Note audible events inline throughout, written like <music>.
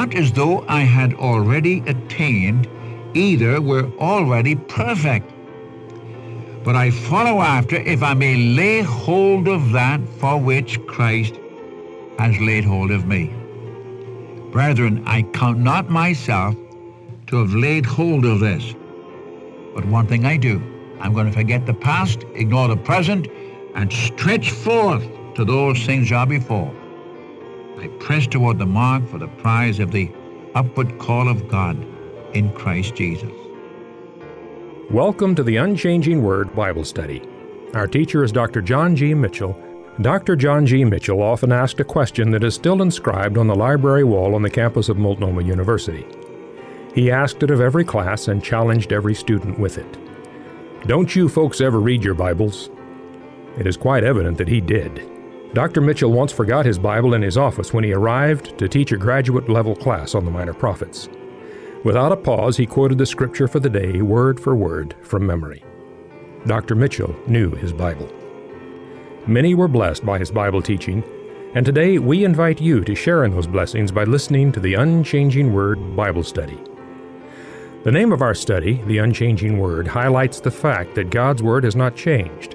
not as though I had already attained, either were already perfect. But I follow after if I may lay hold of that for which Christ has laid hold of me. Brethren, I count not myself to have laid hold of this. But one thing I do, I'm going to forget the past, ignore the present, and stretch forth to those things are before. I press toward the mark for the prize of the upward call of God in Christ Jesus. Welcome to the Unchanging Word Bible Study. Our teacher is Dr. John G. Mitchell. Dr. John G. Mitchell often asked a question that is still inscribed on the library wall on the campus of Multnomah University. He asked it of every class and challenged every student with it. Don't you folks ever read your Bibles? It is quite evident that he did. Dr. Mitchell once forgot his Bible in his office when he arrived to teach a graduate level class on the Minor Prophets. Without a pause, he quoted the scripture for the day, word for word, from memory. Dr. Mitchell knew his Bible. Many were blessed by his Bible teaching, and today we invite you to share in those blessings by listening to the Unchanging Word Bible Study. The name of our study, The Unchanging Word, highlights the fact that God's Word has not changed.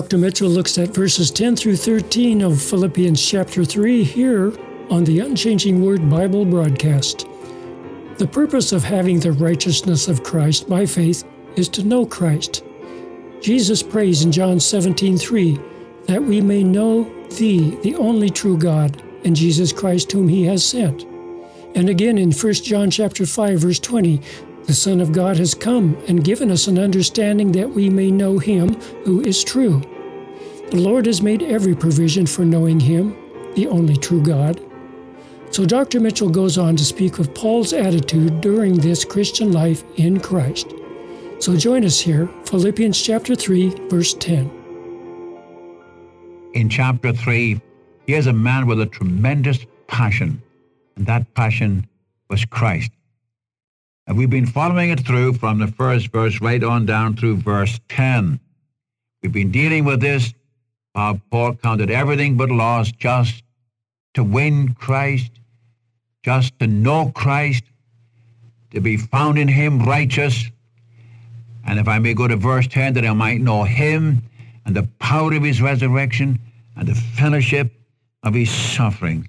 Dr. Mitchell looks at verses 10 through 13 of Philippians chapter 3 here on the Unchanging Word Bible broadcast. The purpose of having the righteousness of Christ by faith is to know Christ. Jesus prays in John 17:3 that we may know thee, the only true God, and Jesus Christ whom he has sent. And again in 1 John chapter 5 verse 20, the Son of God has come and given us an understanding that we may know him who is true. The Lord has made every provision for knowing him, the only true God. So Dr. Mitchell goes on to speak of Paul's attitude during this Christian life in Christ. So join us here, Philippians chapter 3, verse 10. In chapter 3, here's a man with a tremendous passion, and that passion was Christ. And we've been following it through from the first verse right on down through verse 10. We've been dealing with this, Paul counted everything but loss just to win Christ, just to know Christ, to be found in him righteous. And if I may go to verse 10, that I might know him and the power of his resurrection and the fellowship of his suffering,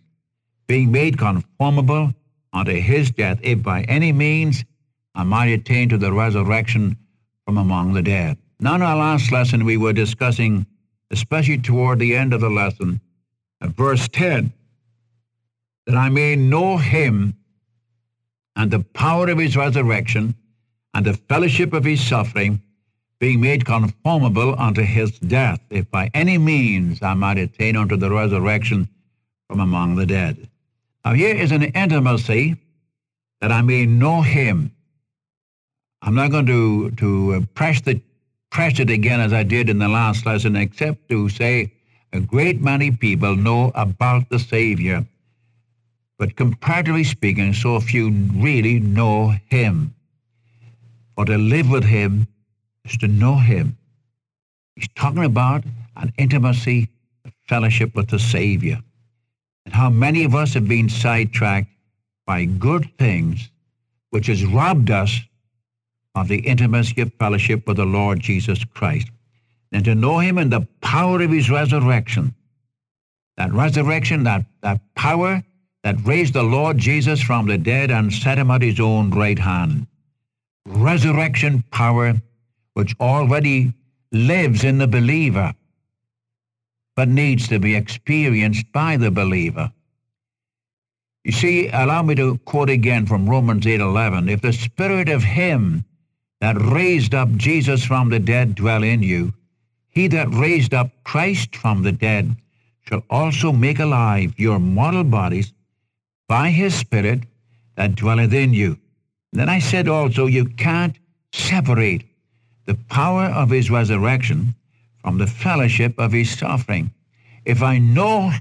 being made conformable unto his death, if by any means I might attain to the resurrection from among the dead. Now, in our last lesson, we were discussing, especially toward the end of the lesson, uh, verse 10, that I may know him and the power of his resurrection and the fellowship of his suffering, being made conformable unto his death, if by any means I might attain unto the resurrection from among the dead. Now, here is an intimacy that I may know him. I'm not going to, to uh, press, the, press it again as I did in the last lesson, except to say a great many people know about the Savior, but comparatively speaking, so few really know him. For to live with him is to know him. He's talking about an intimacy, a fellowship with the Savior, and how many of us have been sidetracked by good things, which has robbed us of the intimacy of fellowship with the Lord Jesus Christ. And to know him in the power of his resurrection. That resurrection, that, that power that raised the Lord Jesus from the dead and set him at his own right hand. Resurrection power which already lives in the believer, but needs to be experienced by the believer. You see, allow me to quote again from Romans 8:11. If the spirit of him that raised up Jesus from the dead dwell in you, he that raised up Christ from the dead shall also make alive your mortal bodies by his Spirit that dwelleth in you. Then I said also, you can't separate the power of his resurrection from the fellowship of his suffering. If I know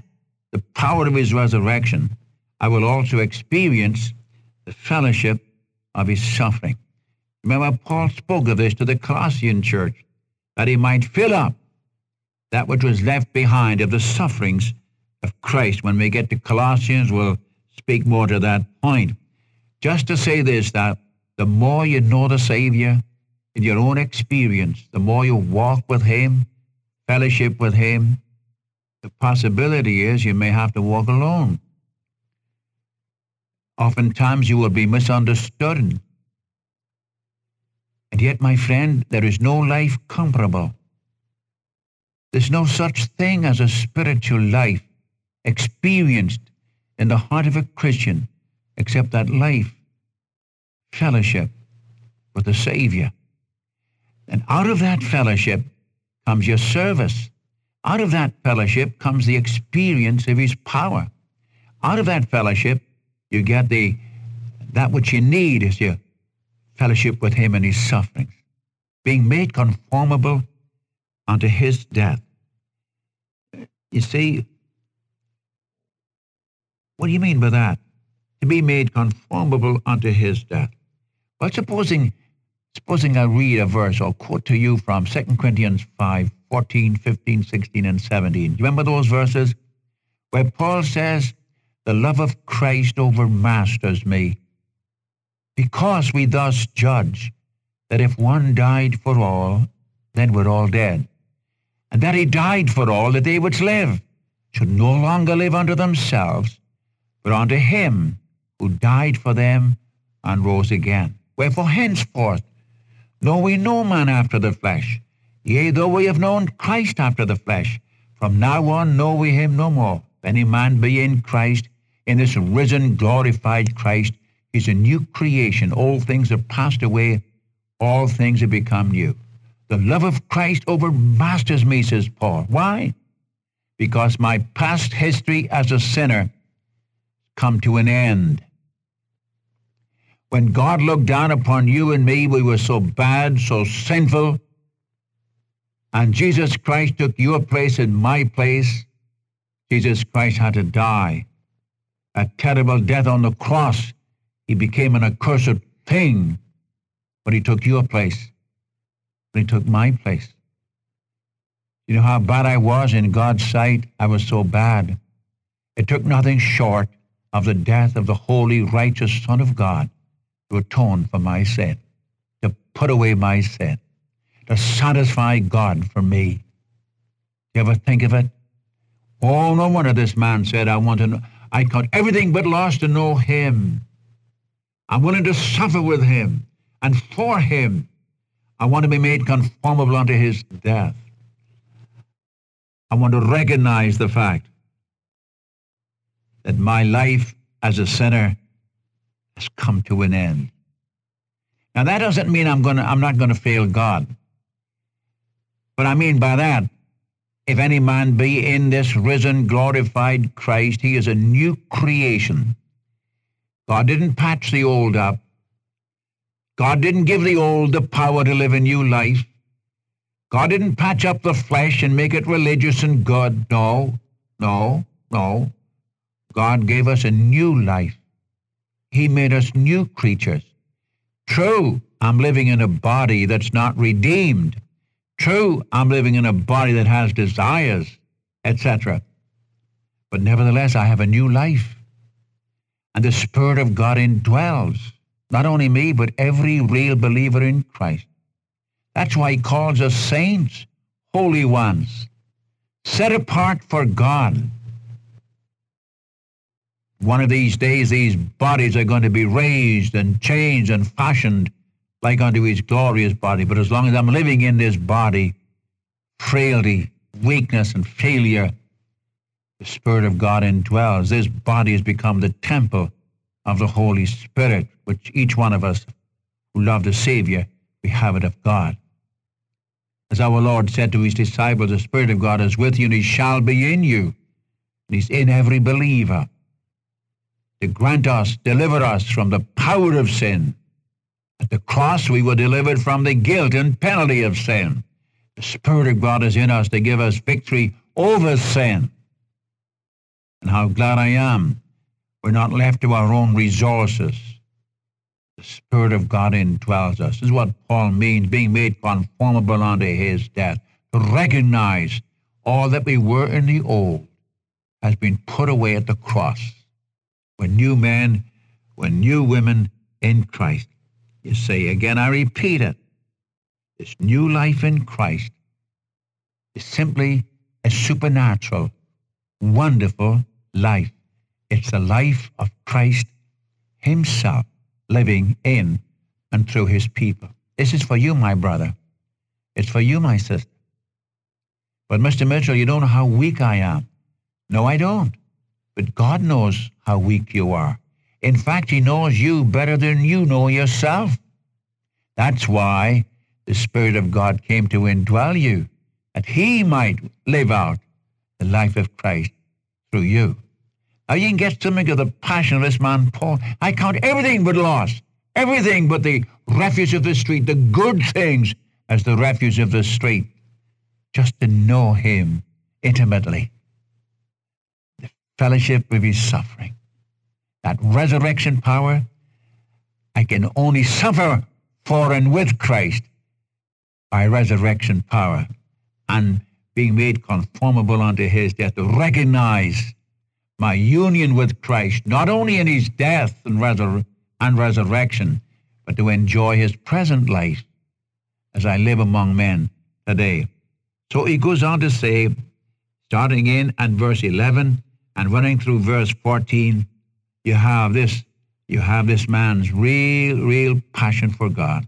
the power of his resurrection, I will also experience the fellowship of his suffering. Remember, Paul spoke of this to the Colossian church, that he might fill up that which was left behind of the sufferings of Christ. When we get to Colossians, we'll speak more to that point. Just to say this, that the more you know the Savior in your own experience, the more you walk with him, fellowship with him, the possibility is you may have to walk alone. Oftentimes you will be misunderstood. And yet, my friend, there is no life comparable. There's no such thing as a spiritual life experienced in the heart of a Christian except that life, fellowship with the Savior. And out of that fellowship comes your service. Out of that fellowship comes the experience of his power. Out of that fellowship, you get the that which you need is your fellowship with him in his sufferings, being made conformable unto his death. You see, what do you mean by that? To be made conformable unto his death. Well, supposing Supposing I read a verse or quote to you from 2 Corinthians 5, 14, 15, 16, and 17. Do you remember those verses? Where Paul says, The love of Christ overmasters me, because we thus judge that if one died for all, then we're all dead. And that he died for all, that they which live should no longer live unto themselves, but unto him who died for them and rose again. Wherefore henceforth Know we no man after the flesh. Yea, though we have known Christ after the flesh, from now on know we him no more. If any man be in Christ, in this risen, glorified Christ, he's a new creation. Old things have passed away, all things have become new. The love of Christ overmasters me, says Paul. Why? Because my past history as a sinner come to an end. When God looked down upon you and me, we were so bad, so sinful. And Jesus Christ took your place in my place. Jesus Christ had to die. A terrible death on the cross. He became an accursed thing. But he took your place. But he took my place. You know how bad I was in God's sight? I was so bad. It took nothing short of the death of the holy, righteous Son of God to atone for my sin, to put away my sin, to satisfy God for me. You ever think of it? Oh, no wonder this man said, I want to know, I count everything but lost to know him. I'm willing to suffer with him and for him. I want to be made conformable unto his death. I want to recognize the fact that my life as a sinner has come to an end. Now that doesn't mean I'm gonna I'm not gonna fail God. But I mean by that, if any man be in this risen, glorified Christ, he is a new creation. God didn't patch the old up. God didn't give the old the power to live a new life. God didn't patch up the flesh and make it religious and good. No, no, no. God gave us a new life. He made us new creatures. True, I'm living in a body that's not redeemed. True, I'm living in a body that has desires, etc. But nevertheless, I have a new life. And the Spirit of God indwells not only me, but every real believer in Christ. That's why he calls us saints, holy ones, set apart for God. One of these days, these bodies are going to be raised and changed and fashioned like unto his glorious body. But as long as I'm living in this body, frailty, weakness, and failure, the Spirit of God indwells. This body has become the temple of the Holy Spirit, which each one of us who love the Savior we have it of God. As our Lord said to his disciples, the Spirit of God is with you and he shall be in you. And he's in every believer to grant us, deliver us from the power of sin. At the cross we were delivered from the guilt and penalty of sin. The Spirit of God is in us to give us victory over sin. And how glad I am we're not left to our own resources. The Spirit of God indwells us. This is what Paul means, being made conformable unto his death. To recognize all that we were in the old has been put away at the cross. We're new men, we're new women in Christ. You say again, I repeat it. This new life in Christ is simply a supernatural, wonderful life. It's the life of Christ himself living in and through his people. This is for you, my brother. It's for you, my sister. But Mr. Mitchell, you don't know how weak I am. No, I don't. But God knows how weak you are. In fact, he knows you better than you know yourself. That's why the Spirit of God came to indwell you, that he might live out the life of Christ through you. Now you can get something of the passion of this man, Paul. I count everything but loss, everything but the refuse of the street, the good things as the refuse of the street, just to know him intimately. Fellowship with his suffering, that resurrection power, I can only suffer for and with Christ by resurrection power and being made conformable unto his death, to recognize my union with Christ, not only in his death and, resur- and resurrection, but to enjoy his present life as I live among men today. So he goes on to say, starting in at verse 11 and running through verse 14, you have this, you have this man's real, real passion for God.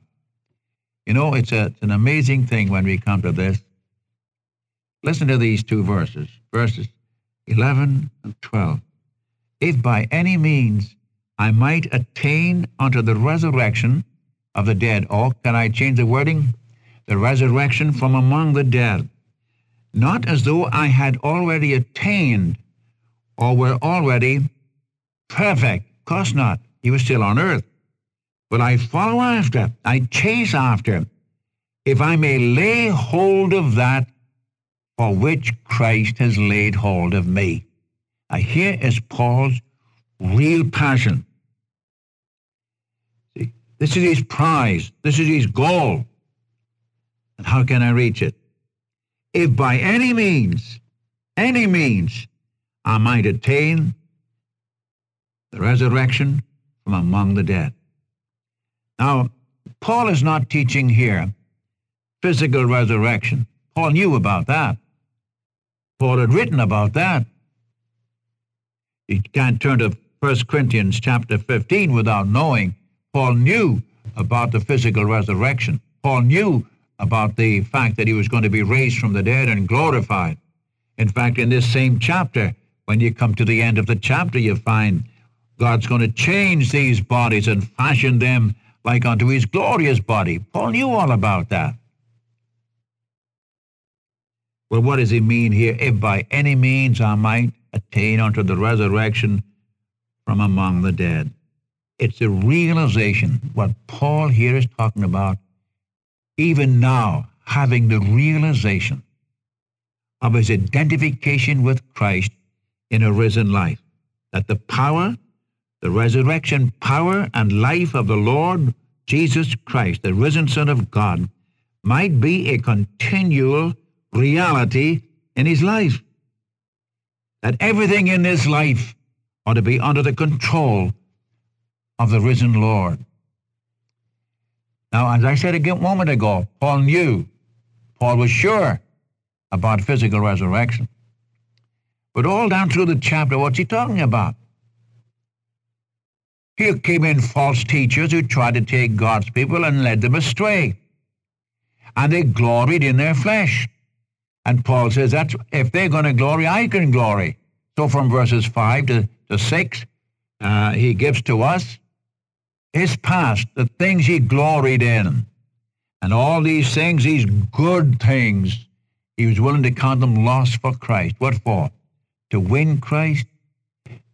You know, it's, a, it's an amazing thing when we come to this. Listen to these two verses, verses 11 and 12. If by any means I might attain unto the resurrection of the dead, or can I change the wording? The resurrection from among the dead. Not as though I had already attained or were already perfect. Of course not. He was still on earth. But I follow after, I chase after, if I may lay hold of that for which Christ has laid hold of me. Now, here is Paul's real passion. See, this is his prize. This is his goal. And how can I reach it? If by any means, any means, I might attain the resurrection from among the dead. Now, Paul is not teaching here physical resurrection. Paul knew about that. Paul had written about that. You can't turn to 1 Corinthians chapter 15 without knowing Paul knew about the physical resurrection. Paul knew about the fact that he was going to be raised from the dead and glorified. In fact, in this same chapter, when you come to the end of the chapter, you find God's going to change these bodies and fashion them like unto his glorious body. Paul knew all about that. Well, what does he mean here? If by any means I might attain unto the resurrection from among the dead. It's a realization, what Paul here is talking about, even now, having the realization of his identification with Christ in a risen life, that the power, the resurrection power and life of the Lord Jesus Christ, the risen Son of God, might be a continual reality in his life. That everything in this life ought to be under the control of the risen Lord. Now, as I said a moment ago, Paul knew, Paul was sure about physical resurrection. But all down through the chapter, what's he talking about? Here came in false teachers who tried to take God's people and led them astray. And they gloried in their flesh. And Paul says, that's, if they're going to glory, I can glory. So from verses 5 to, to 6, uh, he gives to us his past, the things he gloried in. And all these things, these good things, he was willing to count them lost for Christ. What for? To win Christ,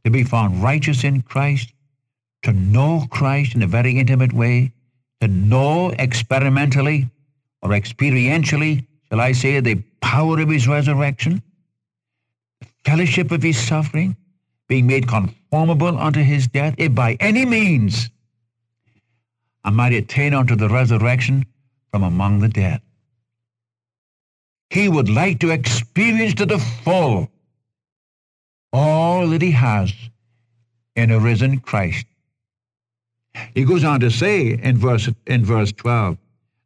to be found righteous in Christ, to know Christ in a very intimate way, to know experimentally or experientially, shall I say, the power of his resurrection, the fellowship of his suffering, being made conformable unto his death, if by any means I might attain unto the resurrection from among the dead. He would like to experience to the full all that he has in a risen Christ. He goes on to say in verse, in verse 12,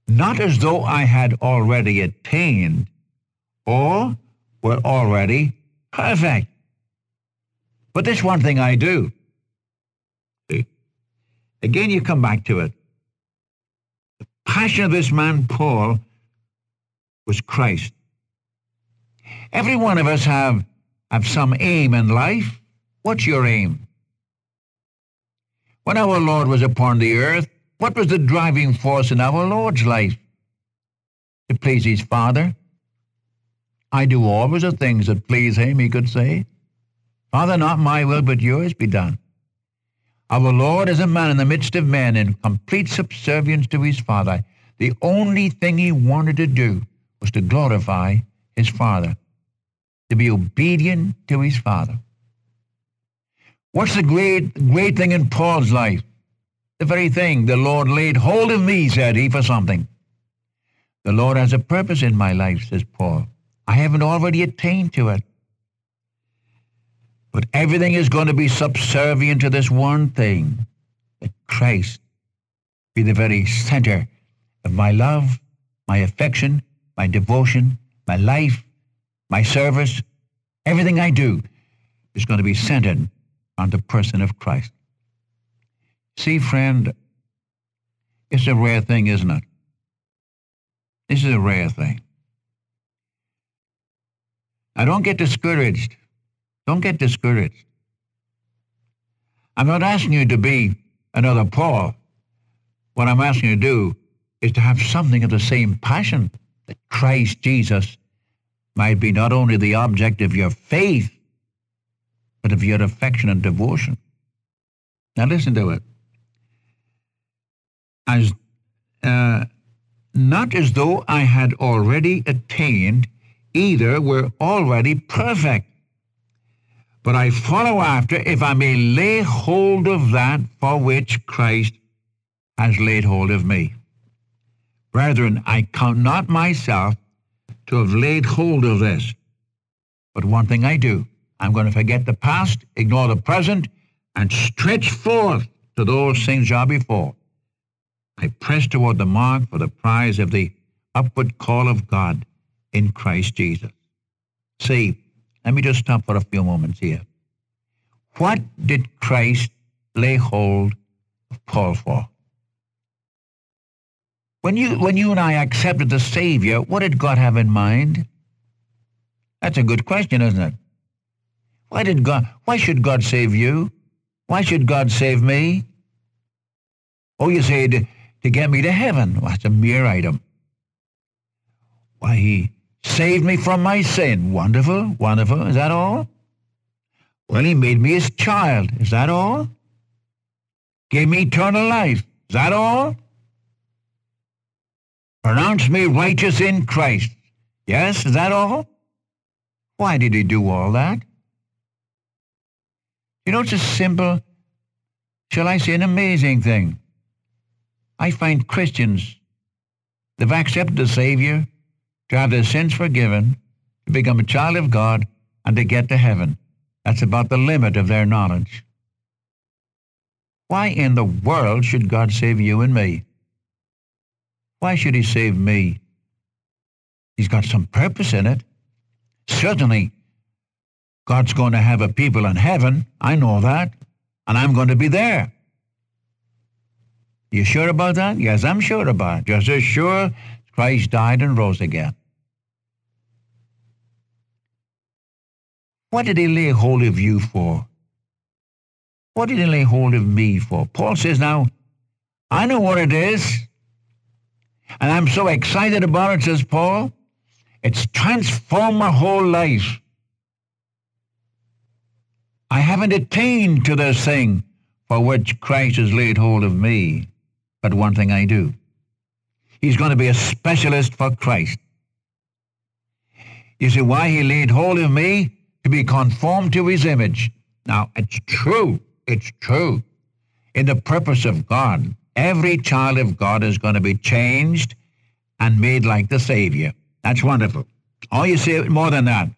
not as though I had already attained or were already perfect. But this one thing I do. See? Again, you come back to it. The passion of this man, Paul, was Christ. Every one of us have, have some aim in life. What's your aim? When our Lord was upon the earth, what was the driving force in our Lord's life? To please his Father. I do always the things that please him, he could say. Father, not my will, but yours be done. Our Lord is a man in the midst of men in complete subservience to his Father. The only thing he wanted to do was to glorify his Father, to be obedient to his Father. What's the great, great thing in Paul's life? The very thing the Lord laid hold of me, said he, for something. The Lord has a purpose in my life, says Paul. I haven't already attained to it. But everything is going to be subservient to this one thing, that Christ be the very center of my love, my affection, my devotion, my life, my service, everything I do is going to be centered on the person of Christ. See, friend, it's a rare thing, isn't it? This is a rare thing. Now, don't get discouraged don't get discouraged. I'm not asking you to be another Paul. What I'm asking you to do is to have something of the same passion that Christ Jesus might be not only the object of your faith, but of your affection and devotion. Now listen to it. As uh, not as though I had already attained, either were already perfect but I follow after if I may lay hold of that for which Christ has laid hold of me. Brethren, I count not myself to have laid hold of this. But one thing I do, I'm going to forget the past, ignore the present, and stretch forth to those things that are before. I press toward the mark for the prize of the upward call of God in Christ Jesus. See, let me just stop for a few moments here. What did Christ lay hold of Paul for? When you, when you and I accepted the Savior, what did God have in mind? That's a good question, isn't it? Why did God, why should God save you? Why should God save me? Oh, you say to, to get me to heaven. Well, that's a mere item. Why, he saved me from my sin. Wonderful, wonderful. Is that all? Well, he made me his child. Is that all? Gave me eternal life. Is that all? Pronounced me righteous in Christ. Yes, is that all? Why did he do all that? You know, it's a simple, shall I say, an amazing thing. I find Christians, they've accepted the Savior, to have their sins forgiven, to become a child of God, and to get to heaven. That's about the limit of their knowledge. Why in the world should God save you and me? Why should he save me? He's got some purpose in it. Certainly, God's going to have a people in heaven. I know that. And I'm going to be there. You sure about that? Yes, I'm sure about it. Just as sure Christ died and rose again. What did he lay hold of you for? What did he lay hold of me for? Paul says, now, I know what it is. And I'm so excited about it, says Paul. It's transformed my whole life. I haven't attained to this thing for which Christ has laid hold of me, but one thing I do. He's going to be a specialist for Christ. You see why he laid hold of me? To be conformed to his image. Now, it's true. It's true. In the purpose of God, every child of God is going to be changed and made like the Savior. That's wonderful. Oh, you see, more than that.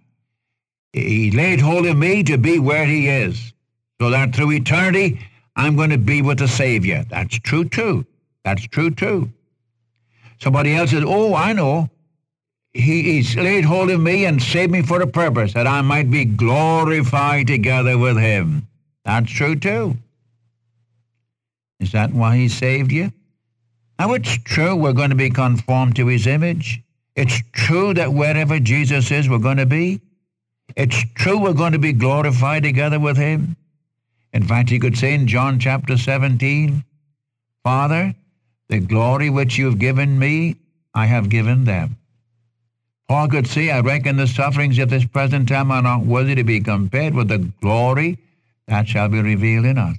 He laid hold of me to be where he is, so that through eternity I'm going to be with the Savior. That's true too. That's true too. Somebody else says, oh, I know. He, he's laid hold of me and saved me for a purpose, that I might be glorified together with him. That's true too. Is that why he saved you? Now it's true we're going to be conformed to his image. It's true that wherever Jesus is, we're going to be. It's true we're going to be glorified together with him. In fact, you could say in John chapter 17, Father, the glory which you have given me, I have given them. Paul could say, I reckon the sufferings of this present time are not worthy to be compared with the glory that shall be revealed in us.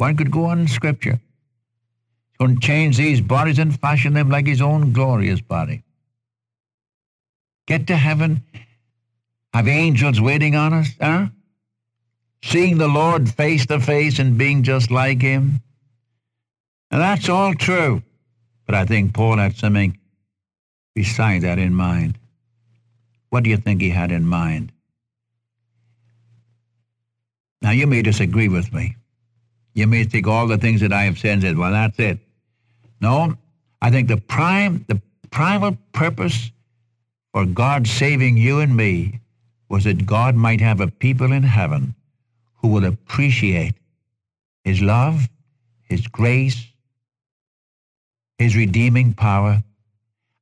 One could go on in Scripture. He's going to change these bodies and fashion them like his own glorious body. Get to heaven, have angels waiting on us, huh? Seeing the Lord face to face and being just like him. And that's all true. But I think Paul had something beside that in mind. What do you think he had in mind? Now, you may disagree with me. You may think all the things that I have said and said, well, that's it. No, I think the prime, the primal purpose for God saving you and me was that God might have a people in heaven who will appreciate his love, his grace, his redeeming power,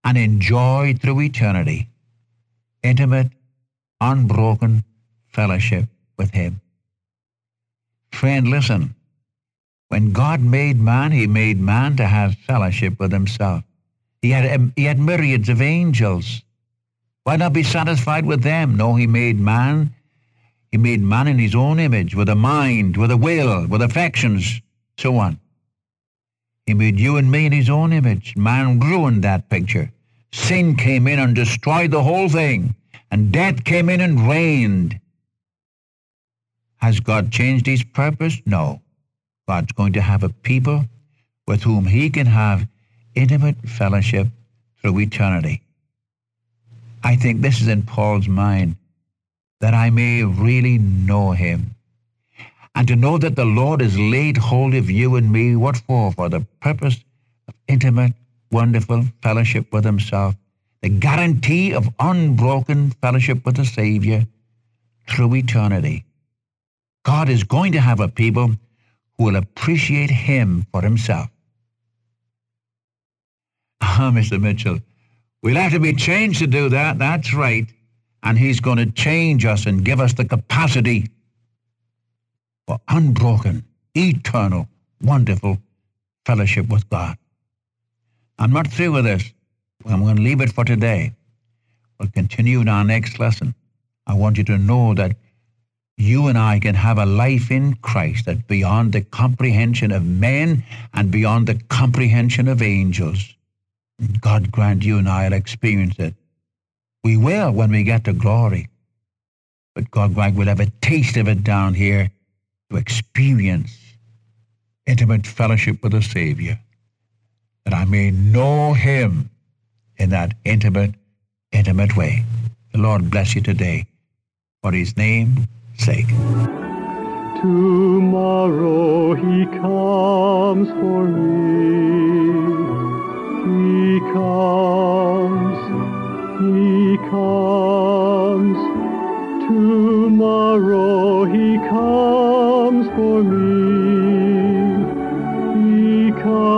and enjoy through eternity intimate, unbroken fellowship with him. Friend, listen. When God made man, he made man to have fellowship with himself. He had, um, he had myriads of angels. Why not be satisfied with them? No, he made man. He made man in his own image, with a mind, with a will, with affections, so on. He made you and me in his own image. Man ruined that picture. Sin came in and destroyed the whole thing, and death came in and reigned. Has God changed his purpose? No. God's going to have a people with whom he can have intimate fellowship through eternity. I think this is in Paul's mind, that I may really know him. And to know that the Lord has laid hold of you and me, what for? For the purpose of intimate, wonderful fellowship with himself, the guarantee of unbroken fellowship with the Savior through eternity. God is going to have a people will appreciate him for himself. Ah, <laughs> Mr. Mitchell, we'll have to be changed to do that. That's right. And he's going to change us and give us the capacity for unbroken, eternal, wonderful fellowship with God. I'm not through with this. I'm going to leave it for today. We'll continue in our next lesson. I want you to know that you and I can have a life in Christ that beyond the comprehension of men and beyond the comprehension of angels. God grant you and I will experience it. We will when we get to glory. But God grant we'll have a taste of it down here to experience intimate fellowship with the Savior, that I may know him in that intimate, intimate way. The Lord bless you today. For his name sake. Tomorrow he comes for me. He comes, he comes. Tomorrow he comes for me. He comes.